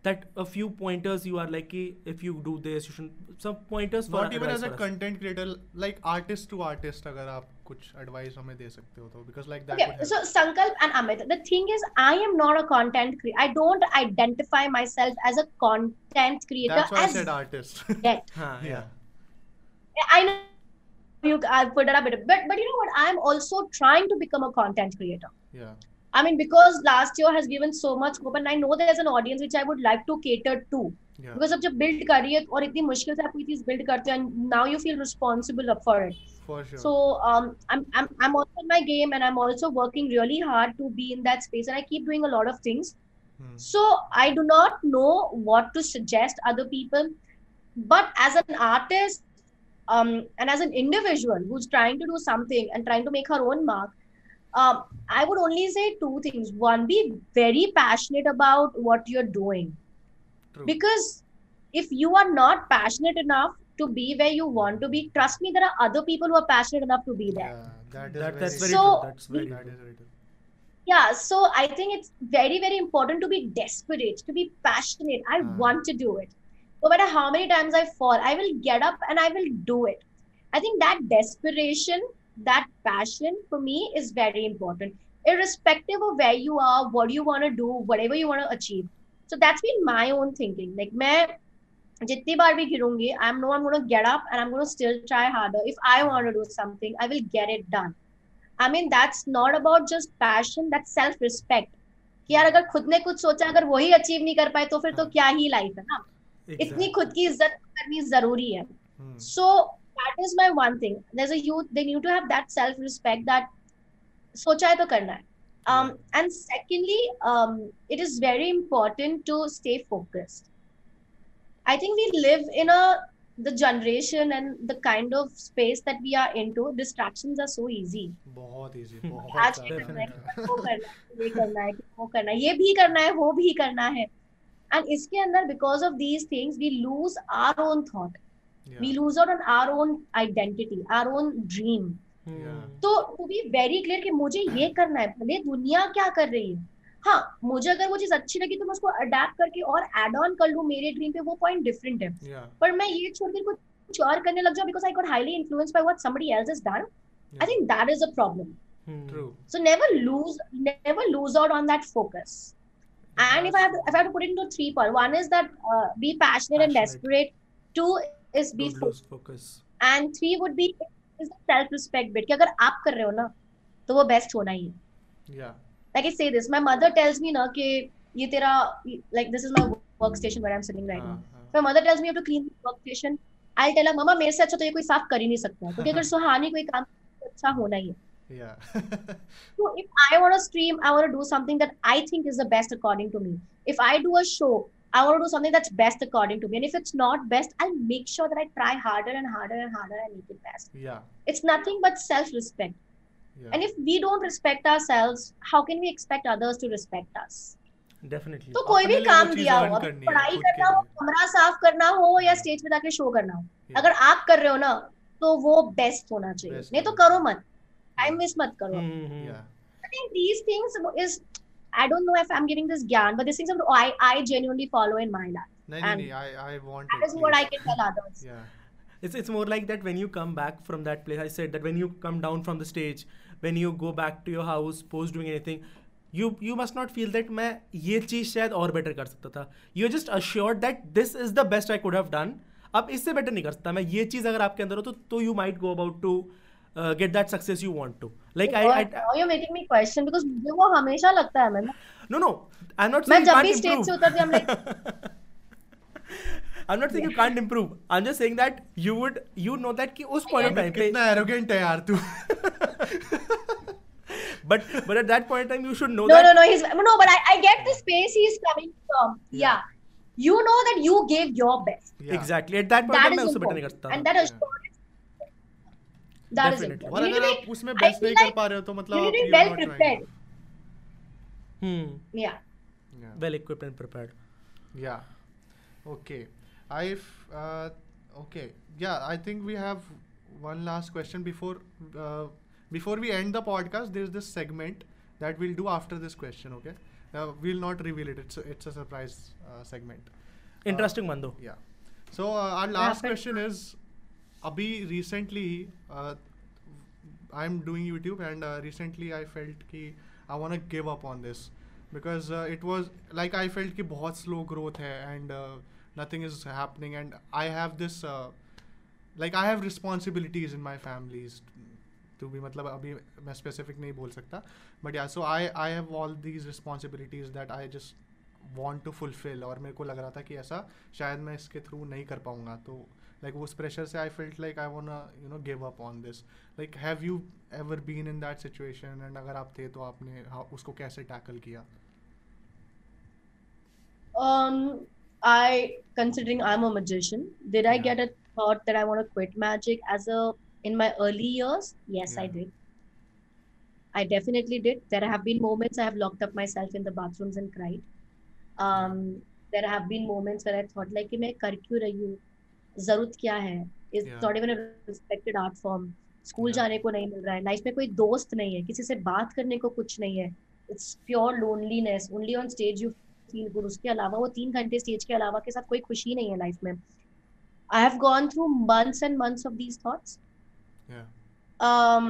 That a few pointers you are like, ki, if you do this, you should some pointers for not even advice as a for us. content creator like artist to artist अगर आप कुछ advice हमें दे सकते हो तो because like that Okay, would help. so Sankalp and Amit, the thing is, I am not a content creator. I don't identify myself as a content creator that's why I as said artist yet. Huh, yeah. I know you I put it up, a bit, but but you know what? I'm also trying to become a content creator. yeah I mean, because last year has given so much scope, and I know there's an audience which I would like to cater to. Yeah Because अब जब build कर रही है और इतनी मुश्किल से आप कोई चीज़ build करते हैं, and now you feel responsible up for it. for sure So um, I'm I'm I'm also in my game, and I'm also working really hard to be in that space, and I keep doing a lot of things. Hmm. So I do not know what to suggest other people, but as an artist, um, and as an individual who's trying to do something and trying to make her own mark, um, I would only say two things. One, be very passionate about what you're doing, True. because if you are not passionate enough to be where you want to be, trust me, there are other people who are passionate enough to be there. yeah that is That, that's very very So- true. That's very that true. is very true. yeah so i think it's very very important to be desperate to be passionate i Ah. want to do it no matter how many times i fall i will get up and i will do it i think that desperation that passion for me is very important irrespective of where you are what you want to do whatever you want to achieve so that's been my own thinking like मैं जितनी बार भी गिरूँगी I am no I am gonna get up and I am gonna still try harder if I want to do something I will get it done I mean, that's not about just passion, that's self respect. कि यार अगर खुद ने कुछ सोचा अगर वही achieve नहीं कर पाए तो फिर तो। क्या ही लाइफ है ना exactly. इतनी खुद की इज़्ज़त करनी ज़रूरी है. So that is my one thing there is a youth they need to have that self respect that सोचा है तो करना है um and secondly um it is very important to stay focused i think we live in a the generation and the kind of space that we are into distractions are so easy बहुत easy Hmm. बहुत आज ये ज़्यादा। करना है वो करना है ये करना है वो करना है ये भी करना है वो भी करना है एंड इसके अंदर because of these things we lose our own thought Yeah. We lose out on our own identity our own dream Hmm. तो टू बी वेरी क्लियर कि मुझे ये करना है भले दुनिया क्या कर रही है हाँ मुझे अगर वो चीज़ अच्छी लगी तो मैं उसको अडेप्ट करके और एड ऑन कर लूँ मेरे ड्रीम पे वो पॉइंट डिफरेंट है Yeah. पर मैं ये छोड़ के कुछ और करने लग जाऊँ because I got highly influence by what somebody else has done I think that is a problem Hmm. True. So never lose, never lose out on that focus. And if I have to, if I have to put it into three part, one is that uh, be passionate, passionate and desperate. Two is be Don't focused, lose focus. and three would be is self respect bit कि अगर आप कर रहे हो ना तो वो best होना ही है। Like this my mother tells me ना कि ये तेरा like this is my work station where I am sitting right my mother tells me have to clean work station I will tell her मामा मेरे से अच्छा तो ये कोई साफ़ कर ही नहीं सकता क्योंकि अगर सुहानी कोई काम तो अच्छा होना ही है. Yeah. so if I want to stream, I want to do something that I think is the best according to me. If I do a show, I want to do something that's best according to me. And if it's not best, I'll make sure that I try harder and harder and harder and make it best. yeah It's nothing but self-respect. yeah And if we don't respect ourselves, how can we expect others to respect us? Definitely तो कोई भी अपने लिए काम वो चीज़ दिया हो earn अब करनी है, पढ़ाई खुद के करना हो लिए। कमरा साफ करना हो या स्टेज पे जाके शो करना हो Yeah. अगर आप कर रहे हो ना तो वो बेस्ट होना चाहिए Best नहीं तो होना करो मत टाइम वेस्ट मत करो Hmm, yeah I think these things is I don't know if I'm giving this gyan, but these things are, I I genuinely follow in my life. नहीं नहीं And नहीं I I want That it is what I can tell others. yeah it's it's more like that when you come back from that place i said that when you come down from the stage when you go back to your house post doing anything you you must not feel that मैं ये चीज़ शायद और better कर सकता था you just assured that this is the best I could have done अब इससे बेटर नहीं कर सकता मैं ये चीज़ अगर आपके अंदर हो तो तो you might go about to get that success you want to like I I Now you're making me question because मुझे वो हमेशा लगता है मैं no no I am not मैं जब भी स्टेज से उतरती हूँ I'm like I'm not saying you can't improve. I'm just saying that you would you know that कि उस point of time पे कितना arrogant है यार तू but but at that point in time you should know no that no no he's no but I, I get the space he's coming from yeah. yeah. you know that you gave your best Yeah. exactly at that point that time मैं उससे better नहीं important and that Yeah. assurance podcast this this segment that will do after this question okay will not reveal it it's it's a surprise segment interesting मंदो yeah so our last question is अभी recently he I am doing YouTube and recently I felt कि I want give up on this because it was like I felt कि बहुत slow growth है and nothing is happening and I have this like I have responsibilities in my families too भी मतलब अभी मैं specific नहीं बोल सकता but yeah so I I have all these responsibilities that I just want to fulfil और मेरे को लग रहा था कि ऐसा शायद मैं इसके थ्रू नहीं कर पाऊँगा तो लाइक उस प्रेशर से I felt like I want you know give up on this like have you ever been in that situation and अगर आप थे तो आपने उसको कैसे टैकल किया Um, I considering I'm a magician, did yeah. I get a thought that I want to quit magic as a in my early years? Yes, yeah. I did. I definitely did. There have been moments I have locked up myself in the bathrooms and cried. Um, there have been moments where I thought like मैं कर क्यों रही हूँ ज़रूरत क्या है? Is. Not even respected art form school. जाने को नहीं मिल रहा है. लाइफ में कोई दोस्त नहीं है. किसी से बात करने को कुछ नहीं है. It's pure loneliness only on stage you feel good उसके अलावा वो तीन घंटे स्टेज के अलावा के साथ कोई खुशी नहीं है लाइफ में. I have gone through months and months of these thoughts um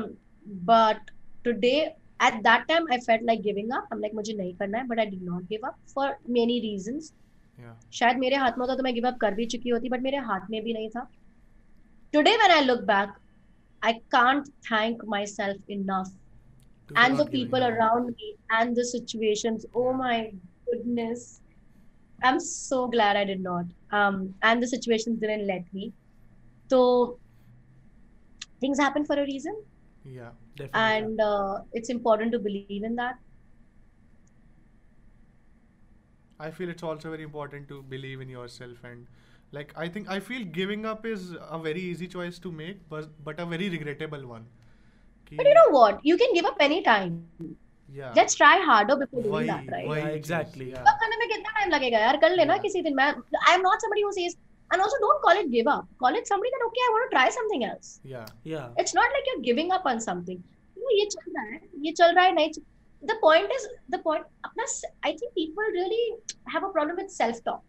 but today at that time i felt like giving up. I'm मुझे नहीं करना है but i did not give up for many reasons. या शायद मेरे हाथ में होता तो मैं गिव अप कर भी चुकी होती बट मेरे हाथ में भी नहीं था today when I look back I can't thank myself enough and the people around me and the situations oh my goodness i'm so glad i did not um and the situations didn't let me so things happen for a reason या definitely and uh, it's important to believe in that I feel it's also very important to believe in yourself and like I think I feel giving up is a very easy choice to make but but a very regrettable one. कि- but you know what you can give up anytime yeah. let's try harder before doing वही- that right वही Yeah, चीज़, exactly. yeah. Give up करने में कितना time लगेगा यार कर लेना Yeah. किसी दिन मैं I am not somebody who says and also don't call it give up call it somebody that okay i want to try something else Yeah. yeah it's not like you're giving up on something no, ये चल रहा है ये चल रहा है नहीं चल- the point is the point अपना I think people really have a problem with self talk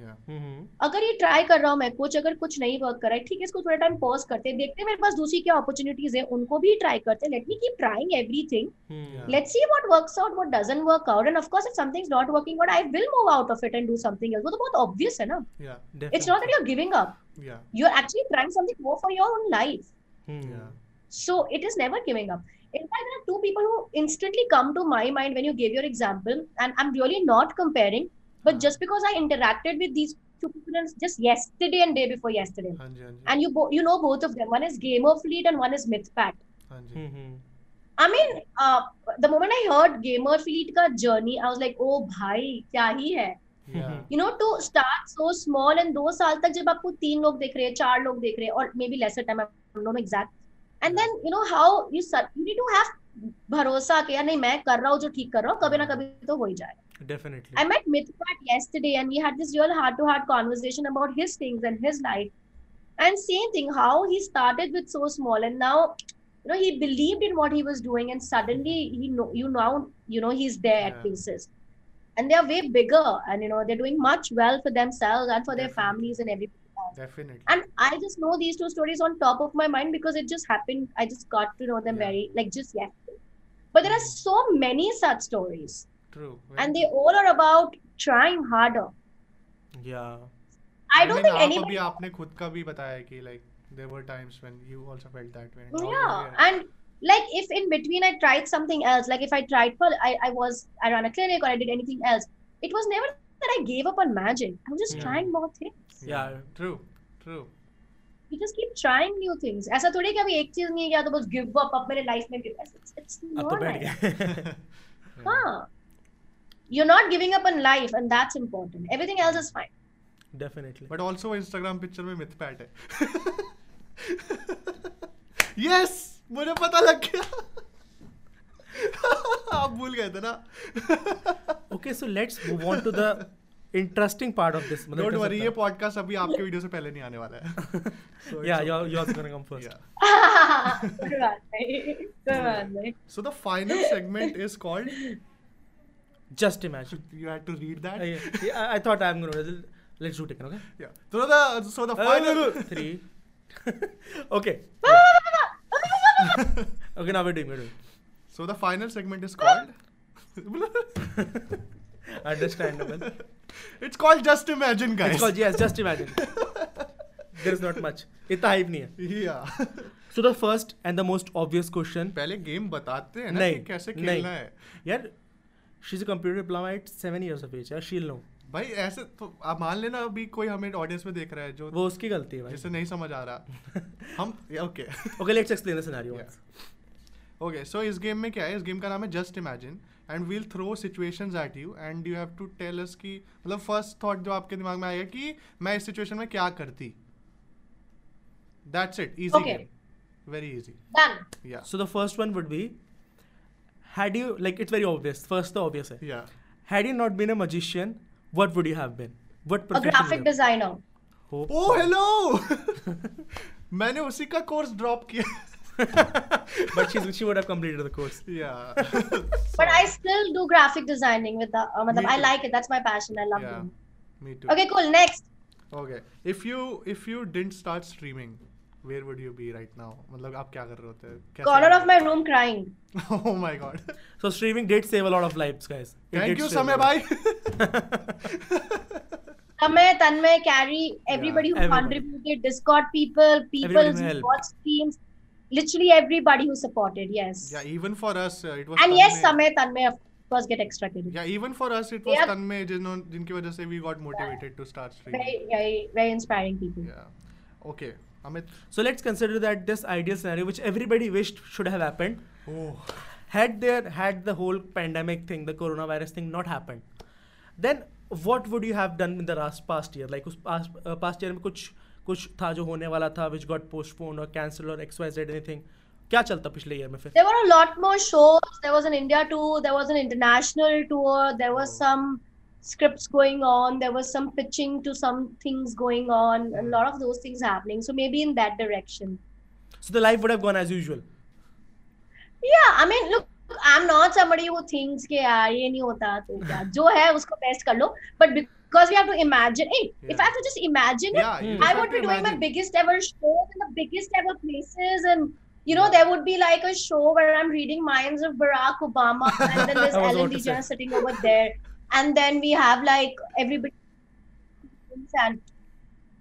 Yeah. mm-hmm. अगर ये ट्राई कर रहा हूँ मैं कुछ अगर कुछ नहीं वर्क कर रहा है ठीक है इसको थोड़ा टाइम पॉज करते हैं देखते हैं मेरे पास दूसरी क्या अपॉर्चुनिटीज़ है उनको भी ट्राई करते हैं let me keep trying everything Hmm. Yeah. let's see what works out what doesn't work out and of course if something's not working out i will move out of it and do something else वो तो बहुत obvious है ना Yeah. it's not that you're giving up Yeah. you're actually trying something more for your own life Hmm. Yeah. So it is never giving up. In fact, there are two people who instantly come to my mind when you gave your example, and I'm really not comparing, but हाँ. just because I interacted with these two people just yesterday and day before yesterday, हाँ जी हाँ and you bo- you know both of them. One is Game of Fleet and one is MythPat. हाँ जी Hmm. I mean, uh, the moment I heard Gamer Fleet का journey, I was like, oh भाई क्या ही है Yeah. you know to start so small and दो साल तक जब आपको तीन लोग देख रहे हैं चार लोग देख रहे हैं और maybe lesser time I don't know exact and then you know how you su- you need to have भरोसा कि यार नहीं मैं कर रहा हूँ जो ठीक कर रहा हूँ कभी ना कभी तो हो ही जाएगा definitely I met Mithpat yesterday and we had this real heart to heart conversation about his things and his life. And same thing, how he started with so small and now, you know, he believed in what he was doing and suddenly he know you now, you know, he's there at Yeah. places. And they are way bigger and you know they're doing much well for themselves and for their Definitely. families and everything. Definitely. And I just know these two stories on top of my mind because it just happened. I just got to know them Yeah. very like just yesterday. But there are so many such stories. True. And they all are about trying harder. या I don't think आप anybody. अभी आपने खुद का भी बताया कि like there were times when you also felt that way. and now Yeah, you're here. and like if in between I tried something else, like if I tried for I, I was I ran a clinic or I did anything else, it was never that I gave up on magic. I was just Yeah. trying more things. Yeah. True. True. You just keep trying new things. ऐसा थोड़ी कि अभी एक चीज़ नहीं किया तो बस give up अब मेरे लाइफ में give up. It's, it's अब not तो बैठ गए हाँ. You're not giving up on life and that's important. Everything else is fine. Definitely But also Instagram picture में myth pat है. yes, मुझे पता लग गया. आप भूल गए थे ना. Okay so let's move on to the interesting part of this don't worry ये पॉडकास्ट अभी आपके वीडियो से पहले नहीं आने वाला है। Yeah you are gonna come first so the final segment is called just imagine you had to read that I thought I am gonna let's shoot it okay yeah so the so the final 3 okay okay now it's called Just Imagine, guys. it's called yes just imagine there is not much इतना hype नहीं है Yeah. so the first and the most obvious question पहले game बताते हैं ना कि कैसे खेलना है यार she is a computer diploma at 7 years of age यार शील नो भाई ऐसे तो आप मान लेना अभी कोई हमें ऑडियंस में देख रहा है जो वो उसकी गलती है भाई जिसे नहीं समझ आ रहा हम okay okay let's explain the scenario Yeah. once okay so इस गेम में क्या है इस गेम का नाम है just imagine and we'll throw situation at you and you have to tell us की मतलब फ़र्स्ट थॉट जो आपके दिमाग में आएगा कि मैं इस सिचुएशन में क्या करती? That's it easy very easy so the first one would be had you like it's very obvious first तो ऑब्वियस है had you not been a magician what would you have been what profession a graphic hello मैंने उसी का course drop किया। but she's, she would have completed the course या But I still do graphic designing with the. Uh, matlab, Me I too. like it. That's my passion. I love Yeah. it. Me too Okay, cool. Next. Okay. If you if you didn't start streaming, where would you be right now? मतलब आप क्या कर रहे होते? कैसे Corner of my room crying. Oh my god. so streaming did save a lot of lives guys It did Thank you, save a Samay lot. bhai. Tamay, Tanmay, Carrie, everybody who everybody. contributed, Discord people, people Everybody who who helped. watched streams, literally everybody who supported. Yes. yeah, even for us, uh, it was. And yes, Tanmay. Samay, Tanmay, of course, get extra credit. Yeah, even for us, it was Yeah. Tanmay जिन्हों जिनकी वजह से we got motivated to start streaming. Very, very, very inspiring people. Yeah. Okay. Amit. so let's consider that this ideal scenario which everybody wished should have happened Oh. had there had the whole pandemic thing the coronavirus thing not happened then what would you have done in the last past year like उस past, uh, past year में कुछ कुछ था जो होने वाला था which got postponed or cancelled or xyz anything क्या चलता पिछले ईयर में फिर There were a lot more shows. There was an India tour. There was an international tour. There was Oh. some scripts going on. There was some pitching to some things going on. A Hmm. lot of those things happening. So maybe in that direction. so the life would have gone as usual Yeah, I mean, look, I'm not somebody who thinks कि यार ये नहीं होता तो क्या जो है उसको बेस्ट कर लो but because we have to imagine hey if I have to just imagine it Yeah. I would be to doing my biggest ever shows in the biggest ever places and you know there would be like a show where I'm reading minds of Barack Obama and then there's Ellen about. DeGeneres sitting over there and then we have like everybody and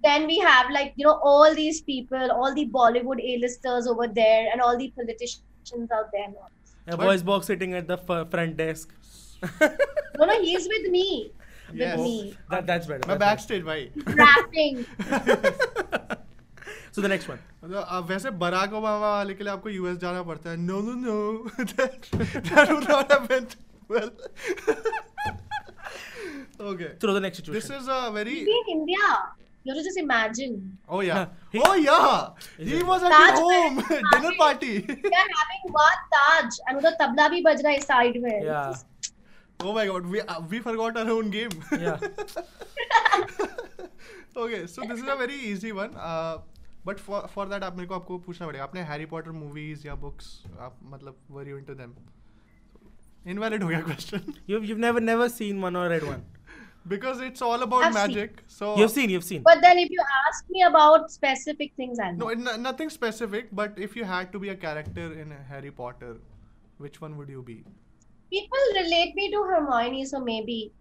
then we have like you know all these people all the Bollywood A-listers over there and all the politicians out there a voice box sitting at the f- front desk No, no, he's with me. With Yes. me. that, that's better better. backstage भाई. Rapping. So the next one. मतलब, uh, वैसे Barack Obama वाले के लिए आपको US जाना पड़ता है no no no that would not have went well okay Throw the next situation. this is a very Maybe in India, you have to just imagine. oh yeah He- oh yeah Is he it? was at Taj home Mahal. dinner party We are having one Taj and उधर तबला भी बज रहा है side में. Yeah. oh my god we uh, we forgot our own game Yeah. okay so this is a very easy one uh, but for for that आप मेरे को आपको पूछना पड़ेगा आपने हैरी पॉटर मूवीज या बुक्स आप मतलब were you into them invalid हो गया question You've you've never never seen one or read one. because it's all about I've seen. magic so You've seen. You've seen. But then if you ask me about specific things, I know. no n- nothing specific but if you had to be a character in Harry Potter which one would you be people relate me to Hermione, so maybe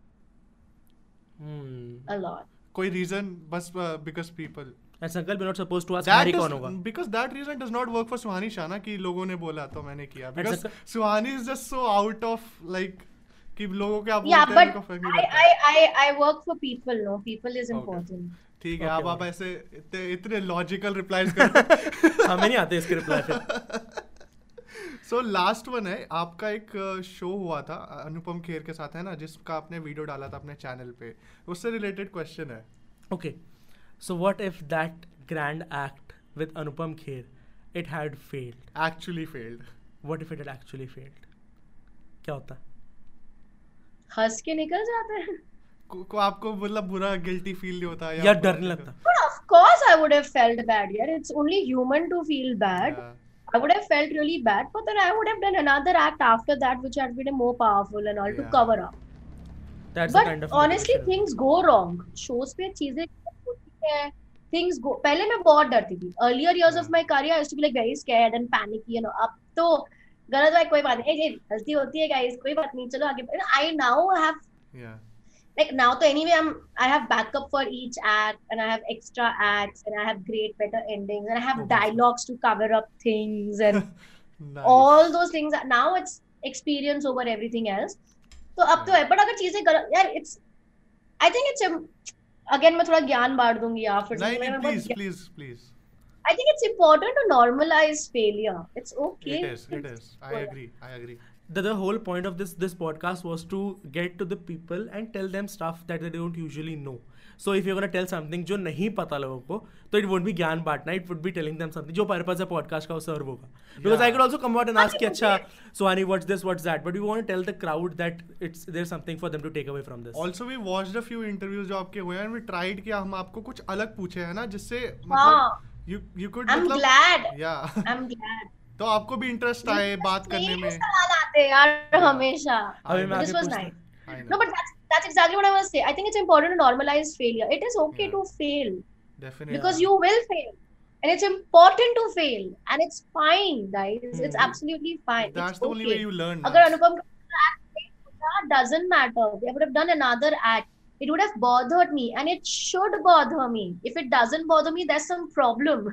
hmm. a lot. कोई reason बस because people ऐसा girl be not suppose to ask Harry कौन होगा? Because that reason does not work for Suhani शाना कि लोगों ने बोला तो मैंने किया। Because Suhani is just so out of like कि लोगों के आप बोलते हैं I I I I work for people no people is important ठीक है आप आप ऐसे इतने लॉजिकल रिप्लाइज कर हमें नहीं आते इसके रिप्लाई सो लास्ट वन है आपका एक uh, शो हुआ था अनुपम खेर के साथ है ना जिसका आपने वीडियो डाला था अपने चैनल पे। उससे रिलेटेड क्वेश्चन है। Okay so what if that grand act with Anupam Kher it had failed actually failed what if it had actually failed क्या होता? हंस के निकल जाते हैं। को आपको मतलब बुरा गिल्टी फील नहीं होता या डर नहीं लगता? But of course I would have felt bad यार। It's only human to feel bad I would have felt really bad, but then I would have done another act after that, which had been more powerful and all yeah. to cover up. That's But kind of honestly, things go wrong. Shows पे चीज़ें होती हैं. Things go. पहले मैं बहुत डरती थी. Earlier years yeah. of my career, I used to be like very scared and panicky. You know, अब तो गलत भाई कोई बात नहीं. गलती होती है guys. कोई बात नहीं. चलो आगे. I now have Yeah. Like now तो anyway I'm I have backup for each act and I have extra acts and I have great better endings and I have Oh, dialogues to cover up things and Nice. all those things now it's experience over everything else तो अब तो है but अगर चीज़ें गलत यार it's I think it's again मैं थोड़ा ज्ञान बांट दूँगी या फिर नहीं नहीं please please please I think it's important to normalise failure it's okay it is it is I agree I agree the, the whole point of this this podcast was to get to the people and tell them stuff that they don't usually know so if you're going to tell something जो नहीं पता लोगों को तो it won't be ज्ञान बांटना it would be telling them something जो purpose है पॉडकास्ट का वो सर्व होगा because I could also come out and ask कि अच्छा Suhani what's this what's that but we want to tell the crowd that it's there's something for them to take away from this also we watched a few interviews जो आपके हुए and we tried कि हम आपको कुछ अलग पूछे है ना जिससे हाँ मतलब you you could एम मतलब glad yeah I am glad तो आपको भी इंटरेस्ट आए बात करने में सवाल आते हैं यार हमेशा अभी मैं know. no but that's that's exactly what I want to say I think it's important to normalize failure it is okay Yeah. to fail definitely because you will fail and it's important to fail and it's fine guys hmm. it's Hmm. absolutely fine that's it's the only okay. way you learn अगर na. अनुपम का act fail होता, doesn't matter they would have done another act it would have bothered me and it should bother me if it doesn't bother me there's some problem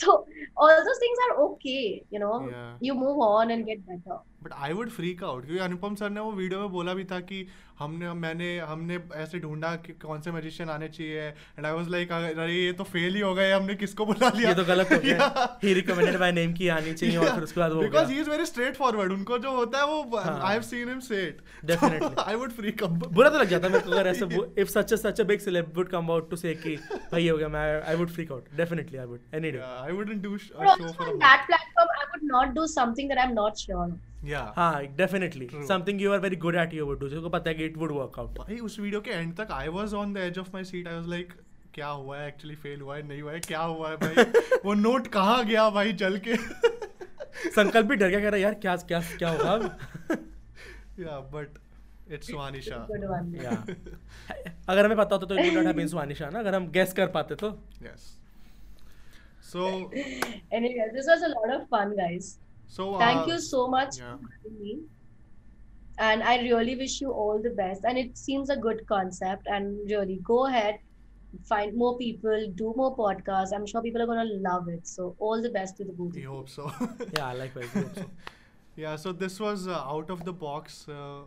so all those things are okay you know Yeah. you move on and get better but I would freak out क्योंकि Anupam sir ने वो video में बोला भी था कि हमने मैंने हमने ऐसे ढूंढा कि कौन से मैजिशियन आने चाहिए। एंड आई वाज लाइक अरे ये तो फेल ही हो गए हमने किसको बुला लिया? ये तो गलत हो गया। ही रिकमेंडेड बाय नेम की आनी चाहिए yeah. और फिर उसके बाद वो because he is very straight forward उनको जो होता है वो. I have seen him say it Definitely. I would freak out बुरा तो लग जाता मेरे को अगर ऐसे if such such a big celeb would come out to say कि भाई हो गया मैं I would freak out definitely I would any day I wouldn't do but a show also for on a that platform i would not do something हाँ definitely something you are very good at you would do जिसको पता है कि it would work out भाई उस video के end तक I was on the edge of my seat I was like क्या हुआ है? एक्चुअली फेल हुआ है? नहीं हुआ है? क्या हुआ है भाई? वो नोट कहाँ गया भाई जल के? संकल्प भी डर गया कह रहा यार क्या क्या क्या होगा या बट इट्स या अगर हमें पता होता तो it would not have been Suhanisha ना? अगर हम गेस कर पाते तो? Yes. So, anyway this was a lot of fun guys. so thank uh, you so much yeah. for having me and i really wish you all the best and it seems a good concept and really go ahead find more people do more podcasts i'm sure people are going to love it so all the best to the both of We you. hope so. या likewise yeah. So this was uh, out of the box, uh,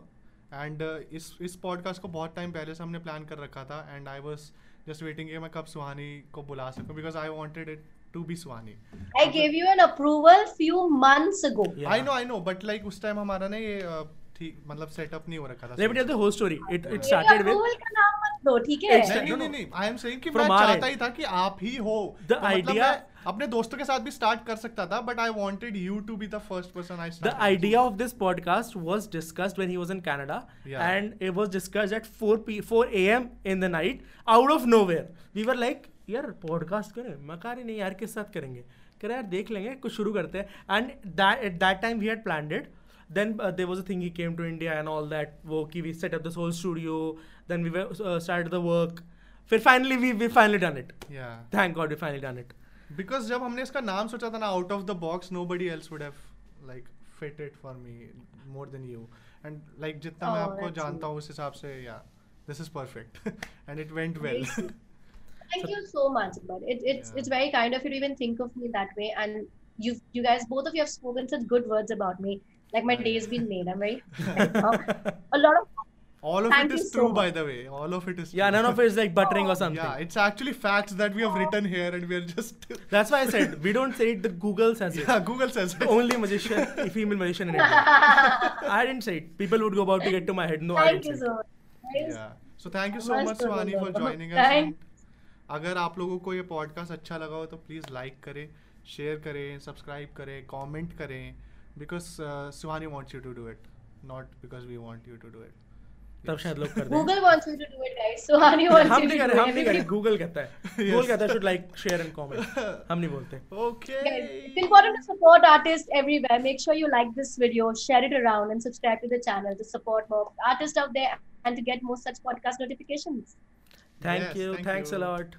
and uh, इस इस podcast को बहुत time पहले से हमने plan कर रखा था, and I was just waiting कि मैं कब सुहानी को बुला सकूं because I wanted it to be Swani. I gave you an approval few months ago. Yeah. I know, I know, but like उस time हमारा ना ये uh, ठीक मतलब सेटअप नहीं हो रखा था the whole story. It it मेरे started with approval का नाम मत दो ठीक है नहीं No, नहीं no. नहीं आई एम सेइंग कि मैं चाहता. ही था कि आप ही हो The तो मतलब idea- अपने दोस्तों के साथ भी स्टार्ट कर सकता था but I wanted you to be the first person I the idea of this podcast was discussed when he was in Canada, Yeah. and it was discussed at 4 p 4 a.m. in the night out of nowhere. We were like, यार podcast करें मैं कह रही नहीं यार किस साथ करेंगे? कह रहे यार देख लेंगे कुछ शुरू करते हैं. And that at that time we had plan it then uh, there was a thing he came to India and all that वो कि we set up this whole studio then we were, uh, started the work. फिर we we finally done it. या thank God we finally done it. बिकॉज़ जब हमने इसका नाम सोचा था ना out of the box nobody else would have like fit it for me more than you and like जितना मैं Oh, आपको जानता हूँ उस हिसाब से yeah this is perfect and it went well Thank you so much, but it, it's Yeah. it's very kind of you to even think of me that way, and you you guys both of you have spoken such good words about me. Like my day's been made. I'm very a lot of all of Thank it you is so true by the way all of it is yeah none of it is like buttering or something yeah it's actually facts that we have written here and we are just That's why I said we don't say it. The Google says it. yeah google says it only magician, female magician in India. I didn't say it. People would go about to get to my head. No, I didn't you say so it. much. yeah so thank you so much have Swani for joining us Thank- and अगर आप लोगों को ये podcast अच्छा लगा हो तो please like करें शेयर करें सब्सक्राइब करें कमेंट करें because Suhani wants you to do it not because we want you to do it तब शायद लोग कर दें Google wants me to do it, guys. So Hani wants हम नहीं to करें हम it. नहीं करें गूगल कहता है Yes. गूगल कहता है should like share and comment हम नहीं बोलते okay it's important to support artists everywhere. Make sure you like this video, share it around, and subscribe to the channel to support more artists out there and to get more such podcast notifications. thank Yes, you thank thanks you. a lot